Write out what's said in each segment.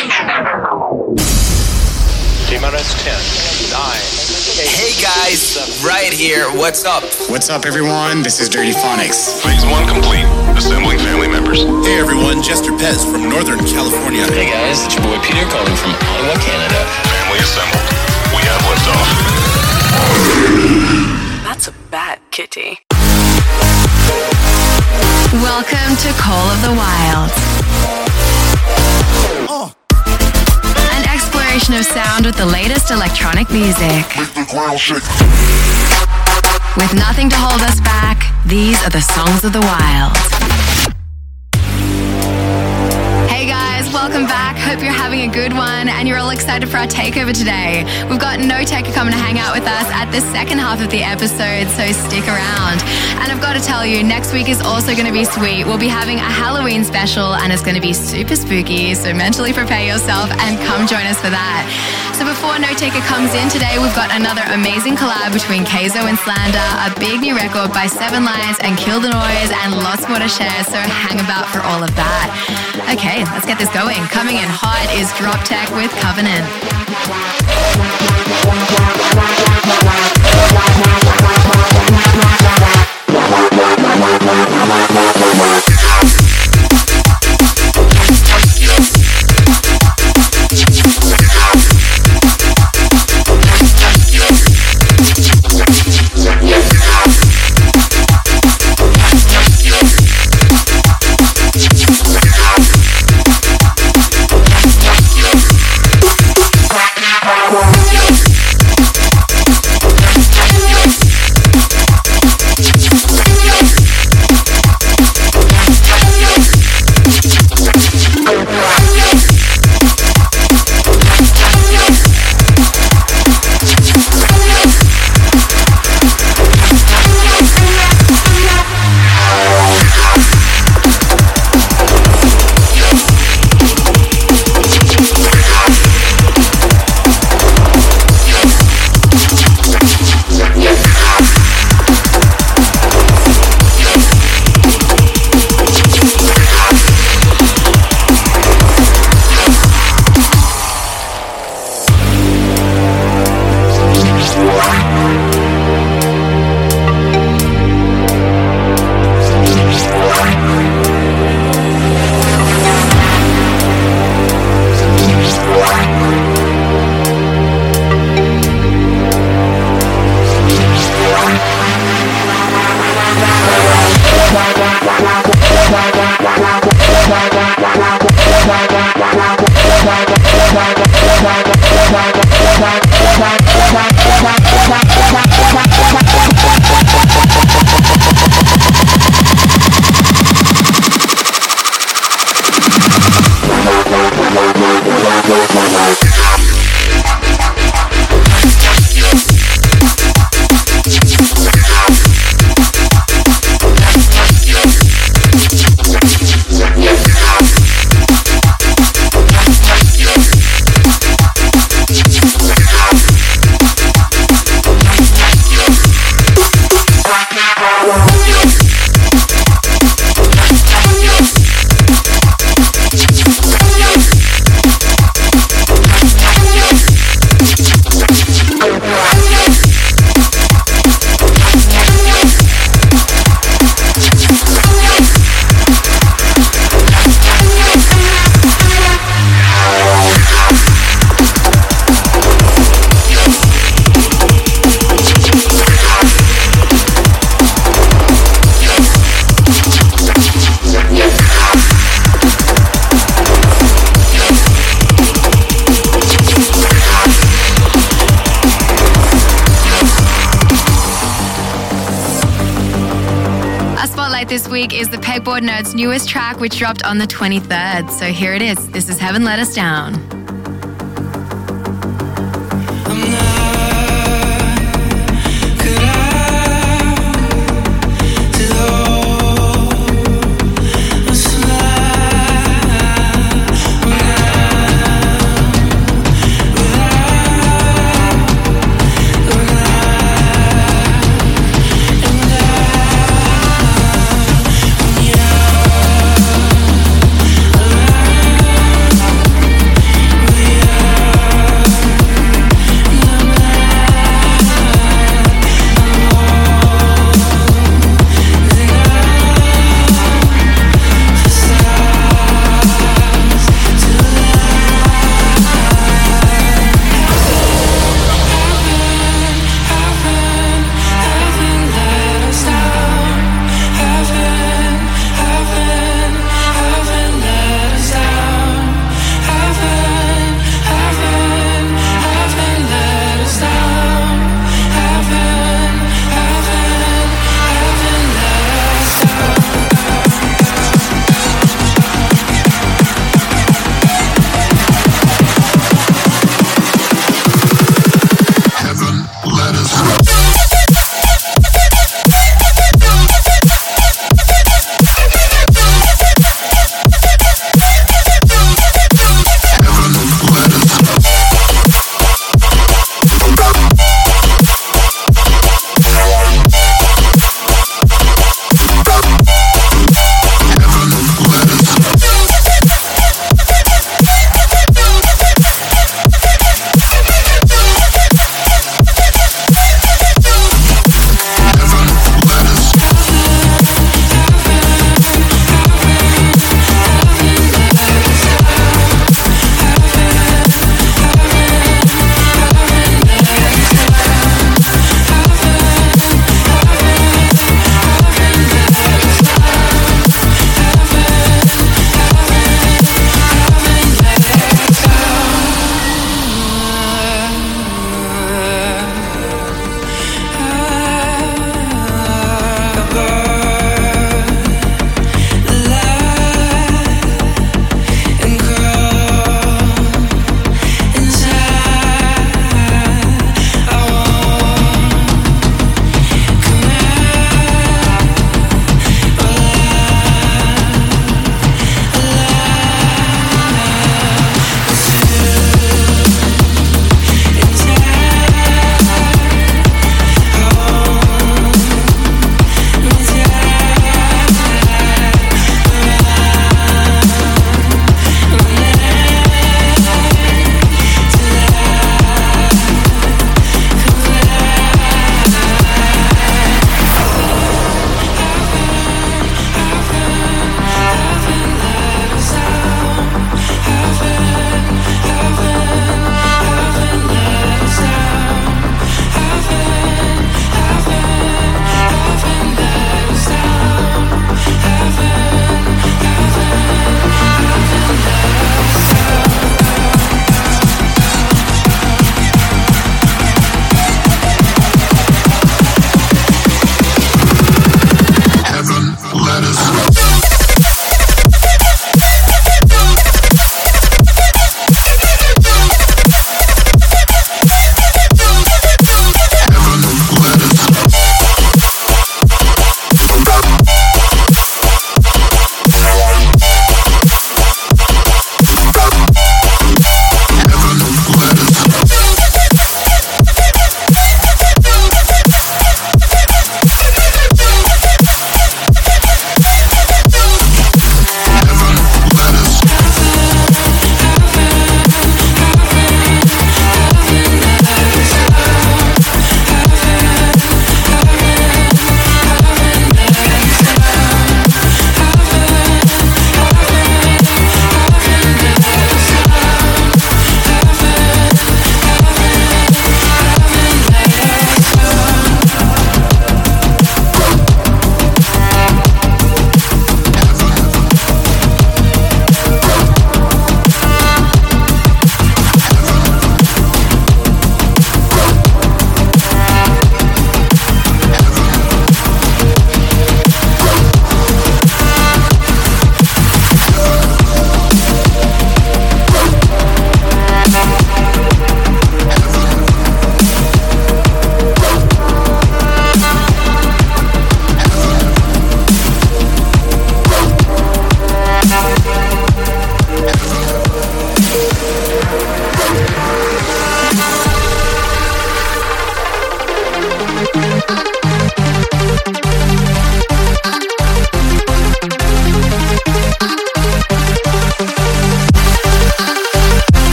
T-minus 10, 9. Hey guys, right here. What's up? What's up, everyone? This is Dirtyphonics. Phase one complete. Assembling family members. Hey everyone, Jester Pez from Northern California. Hey guys, it's your boy Peter calling from Ottawa, Canada. Family assembled. We have liftoff. That's a bad kitty. Welcome to Call of the Wild. An exploration of sound with the latest electronic music. With nothing to hold us back, these are the songs of the wild. Hey guys, welcome back. Hope you're having a good one and you're all excited for our takeover today. We've got Notaker coming to hang out with us at the second half of the episode, so stick around. And I've got to tell you, next week is also going to be sweet. We'll be having a Halloween special and it's going to be super spooky, so mentally prepare yourself and come join us for that. So before Notaker comes in today, we've got another amazing collab between Kayzo and Slander, a big new record by Seven Lions and Kill the Noise, and lots more to share, so hang about for all of that. Okay, let's get this going. Coming in hot is Droptek with Covenant. Nerds' newest track, which dropped on the 23rd. So here it is. This is Heaven Let Us Down.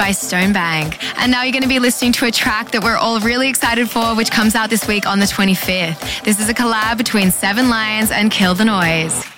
By Stonebank. And now you're going to be listening to a track that we're all really excited for, which comes out this week on the 25th. This is a collab between Seven Lions and Kill the Noise.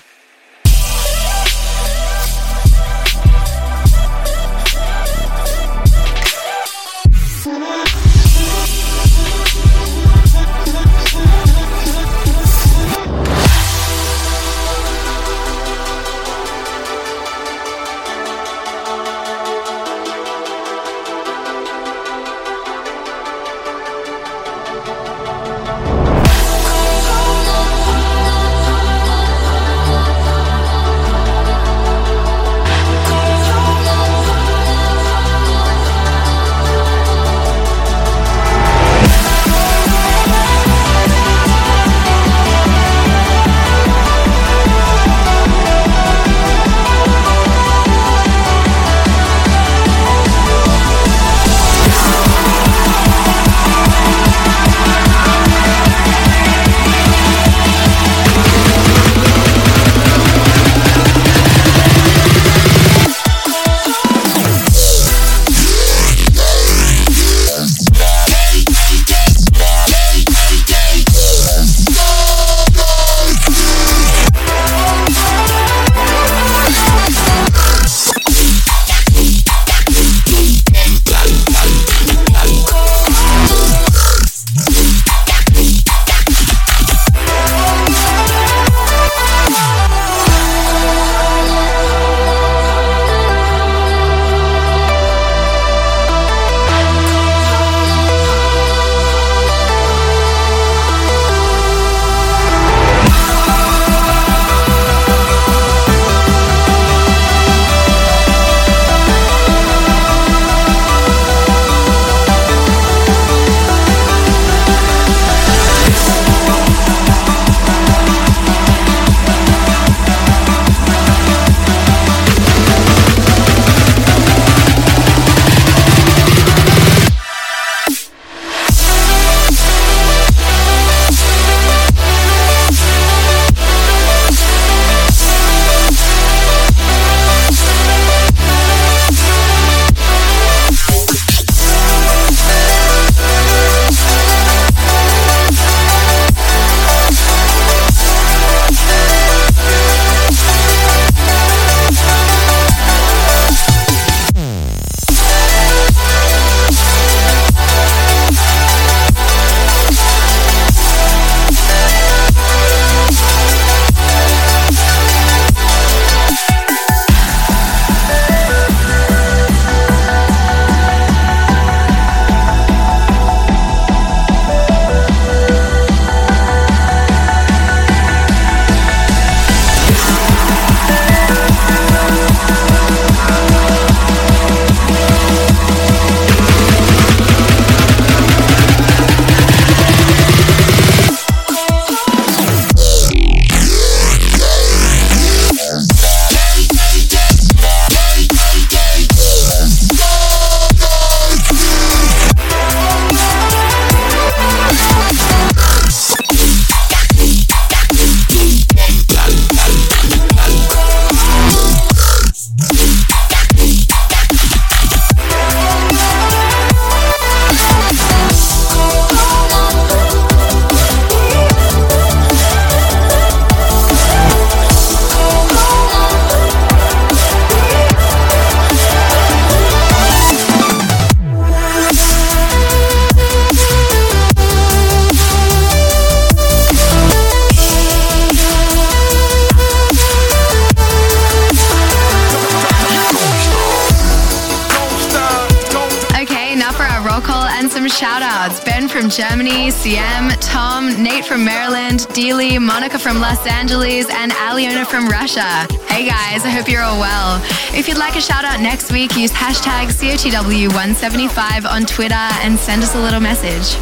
You'd like a shout out next week, use hashtag COTW175 on Twitter and send us a little message.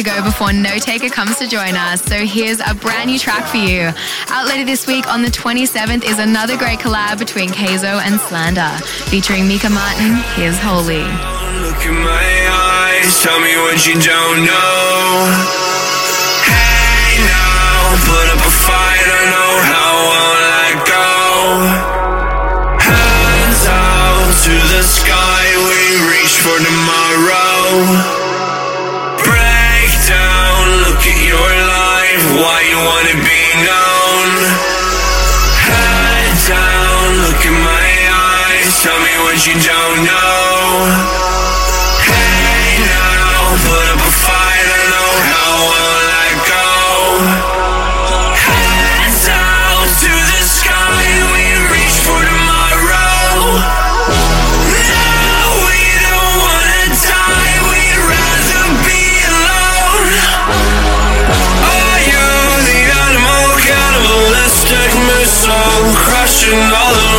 To go before Notaker comes to join us. So here's a brand new track for you. Out later this week on the 27th is another great collab between Kayzo and Slander, featuring Micah Martin. Here's Holy. Look in my eyes, tell me what you don't know. Hey now, put up a fight, I know how let go. Hands out to the sky, we reach for tomorrow. Why you wanna be known. Head down, look in my eyes, tell me what you don't know. Crashing all around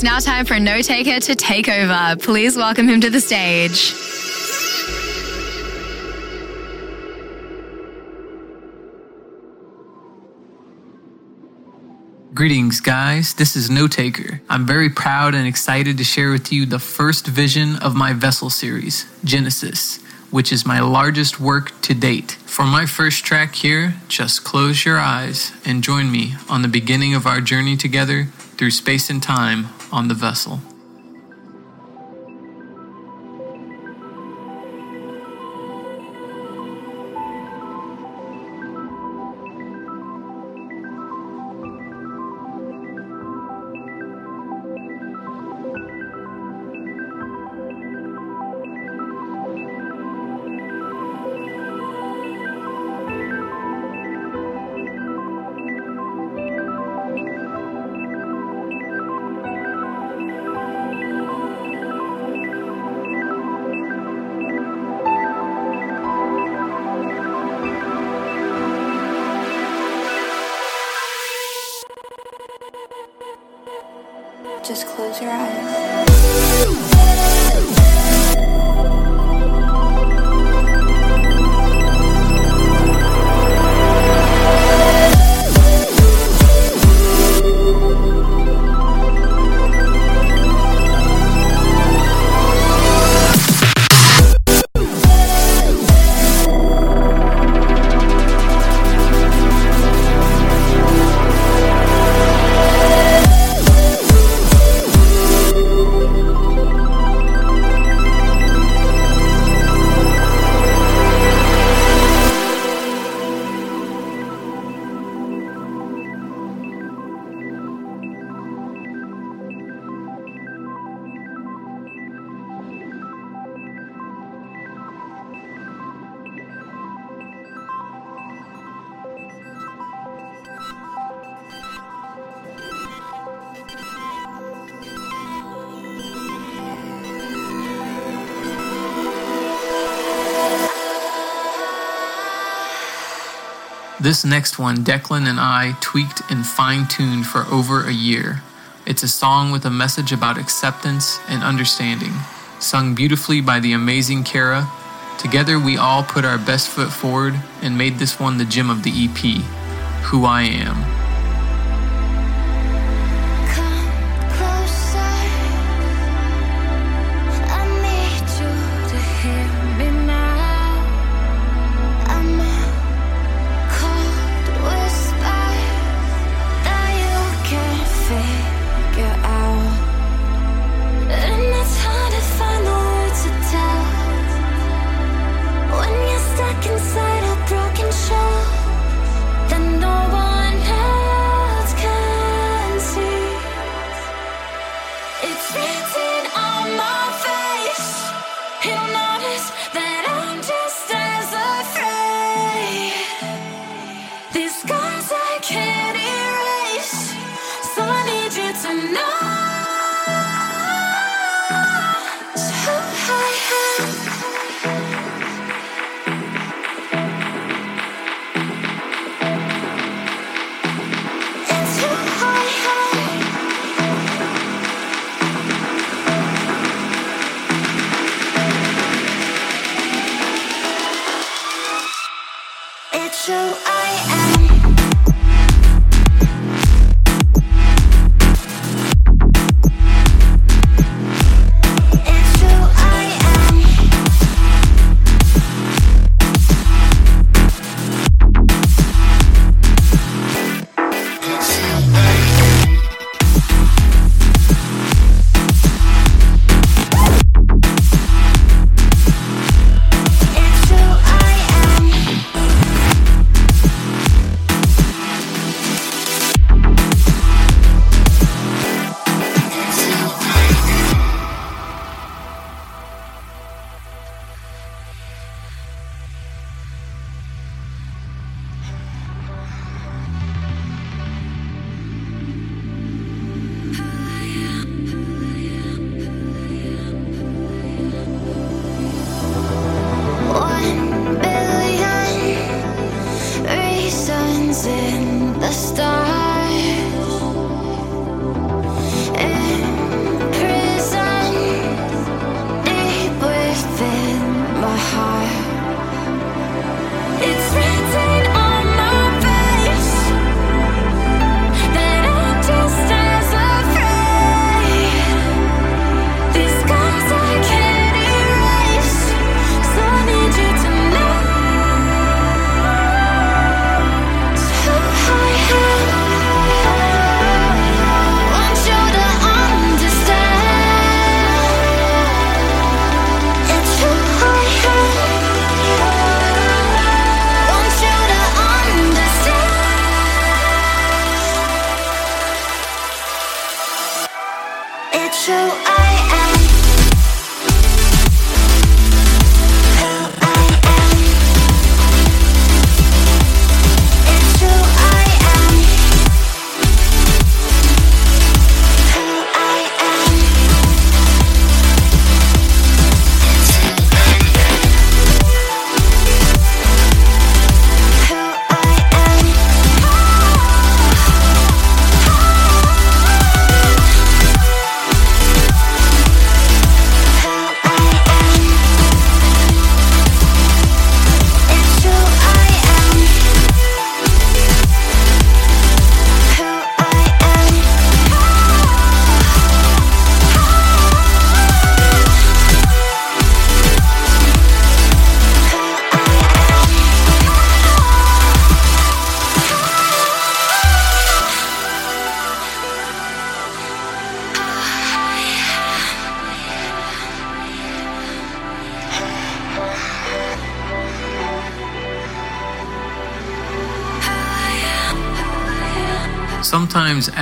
It's now time for Notaker to take over. Please welcome him to the stage. Greetings, guys. This is Notaker. I'm very proud and excited to share with you the first vision of my vessel series, Genesis, which is my largest work to date. For my first track here, just close your eyes and join me on the beginning of our journey together through space and time on the vessel. This next one, Declan and I tweaked and fine tuned for over a year. It's a song with a message about acceptance and understanding, sung beautifully by the amazing Karra. Together, we all put our best foot forward and made this one the gem of the EP Who I Am.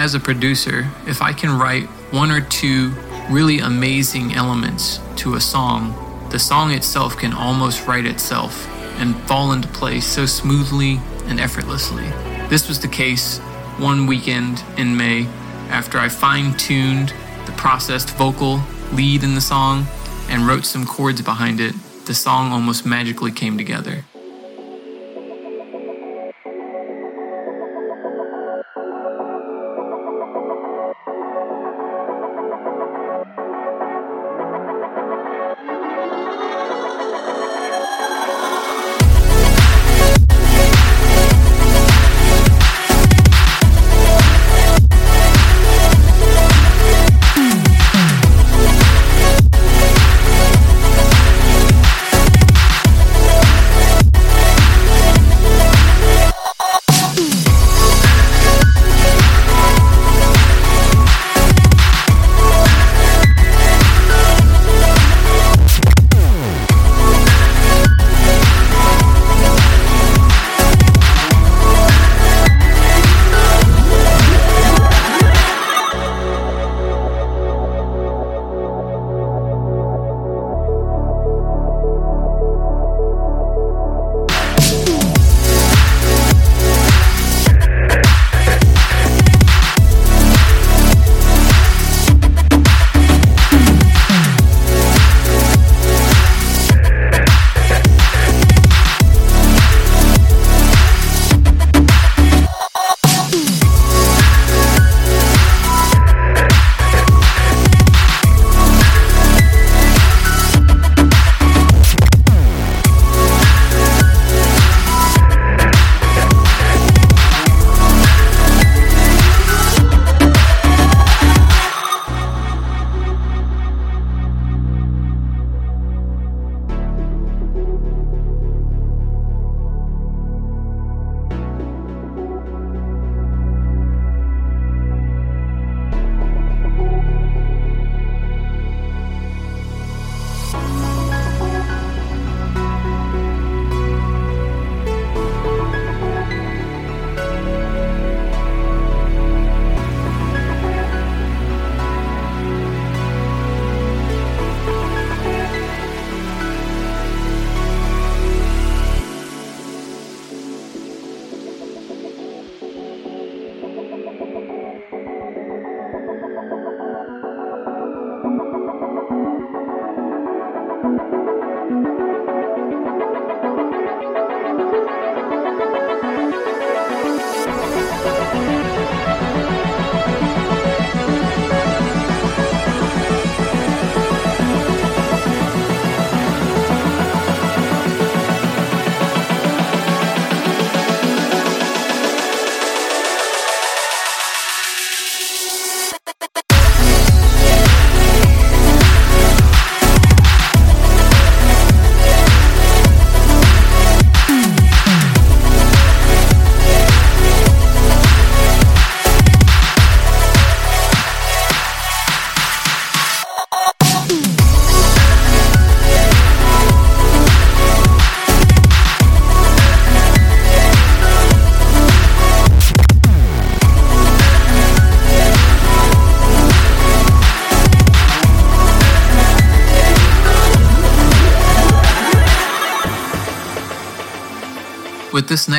As a producer, if I can write one or two really amazing elements to a song, the song itself can almost write itself and fall into place so smoothly and effortlessly. This was the case one weekend in May after I fine tuned the processed vocal lead in the song and wrote some chords behind it. The song almost magically came together.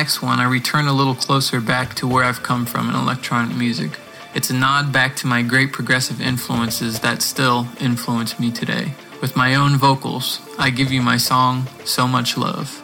Next one, I return a little closer back to where I've come from in electronic music. It's a nod back to my great progressive influences that still influence me today. With my own vocals, I give you my song, So Much Love.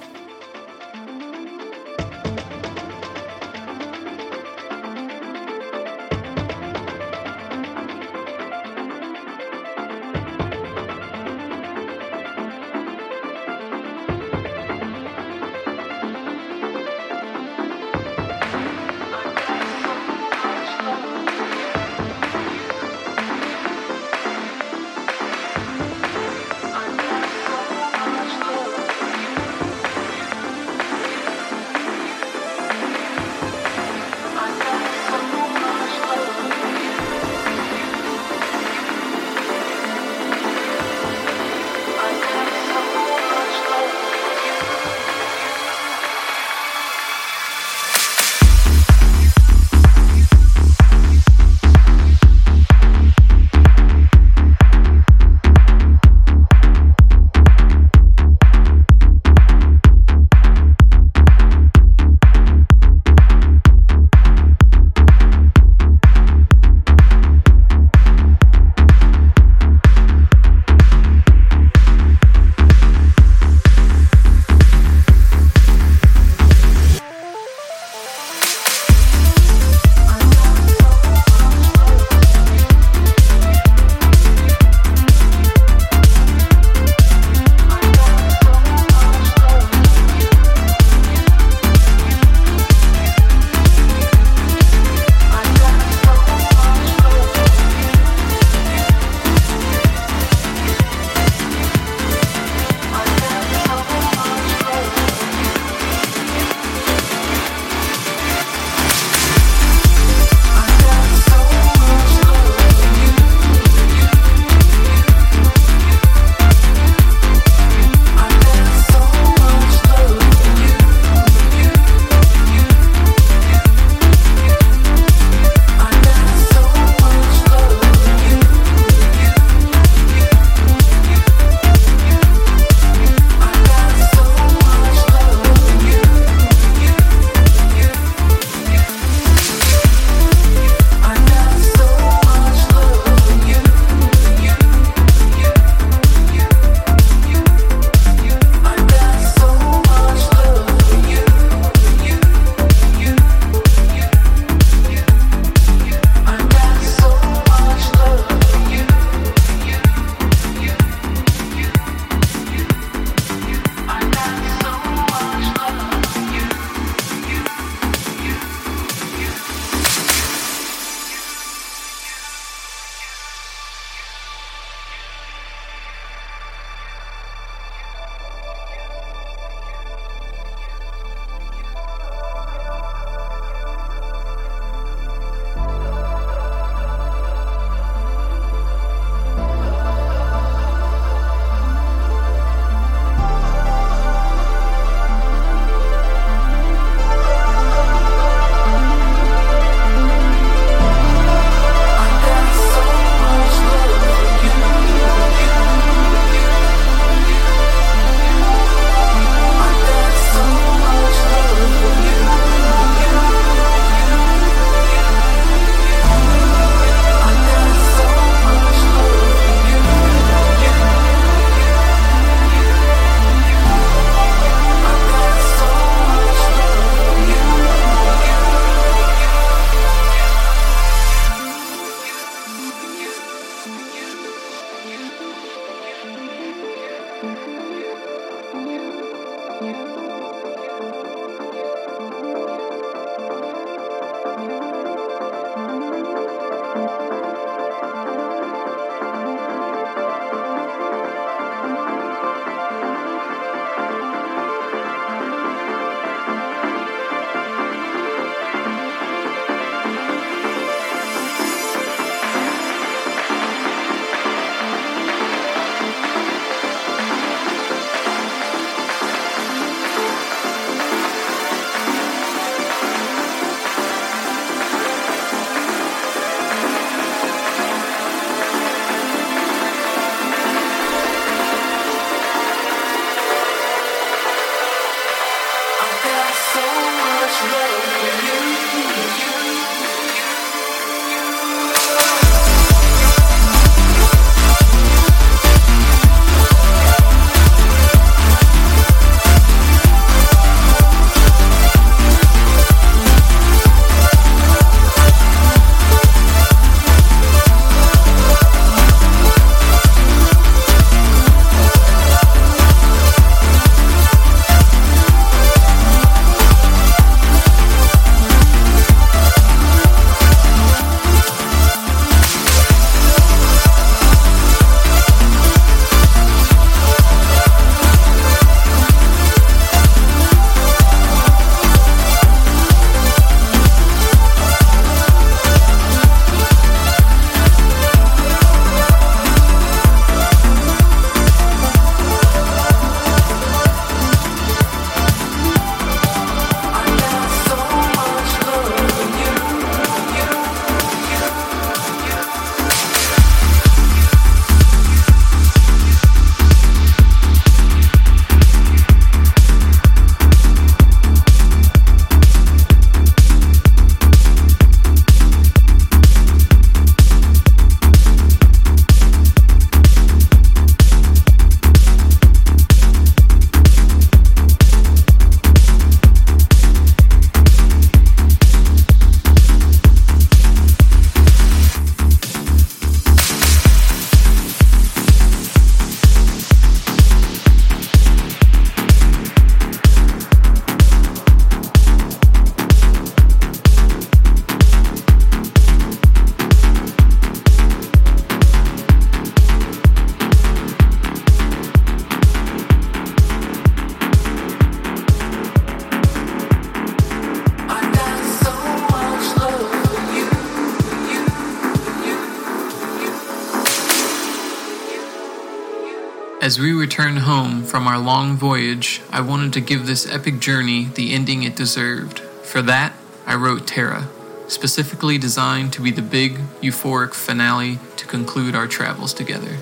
Return home from our long voyage, I wanted to give this epic journey the ending it deserved. For that, I wrote Terra, specifically designed to be the big, euphoric finale to conclude our travels together.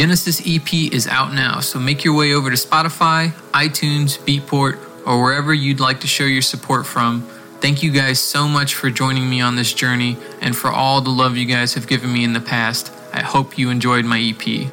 Genesis EP is out now, so make your way over to Spotify, iTunes, Beatport, or wherever you'd like to show your support from. Thank you guys so much for joining me on this journey and for all the love you guys have given me in the past. I hope you enjoyed my EP.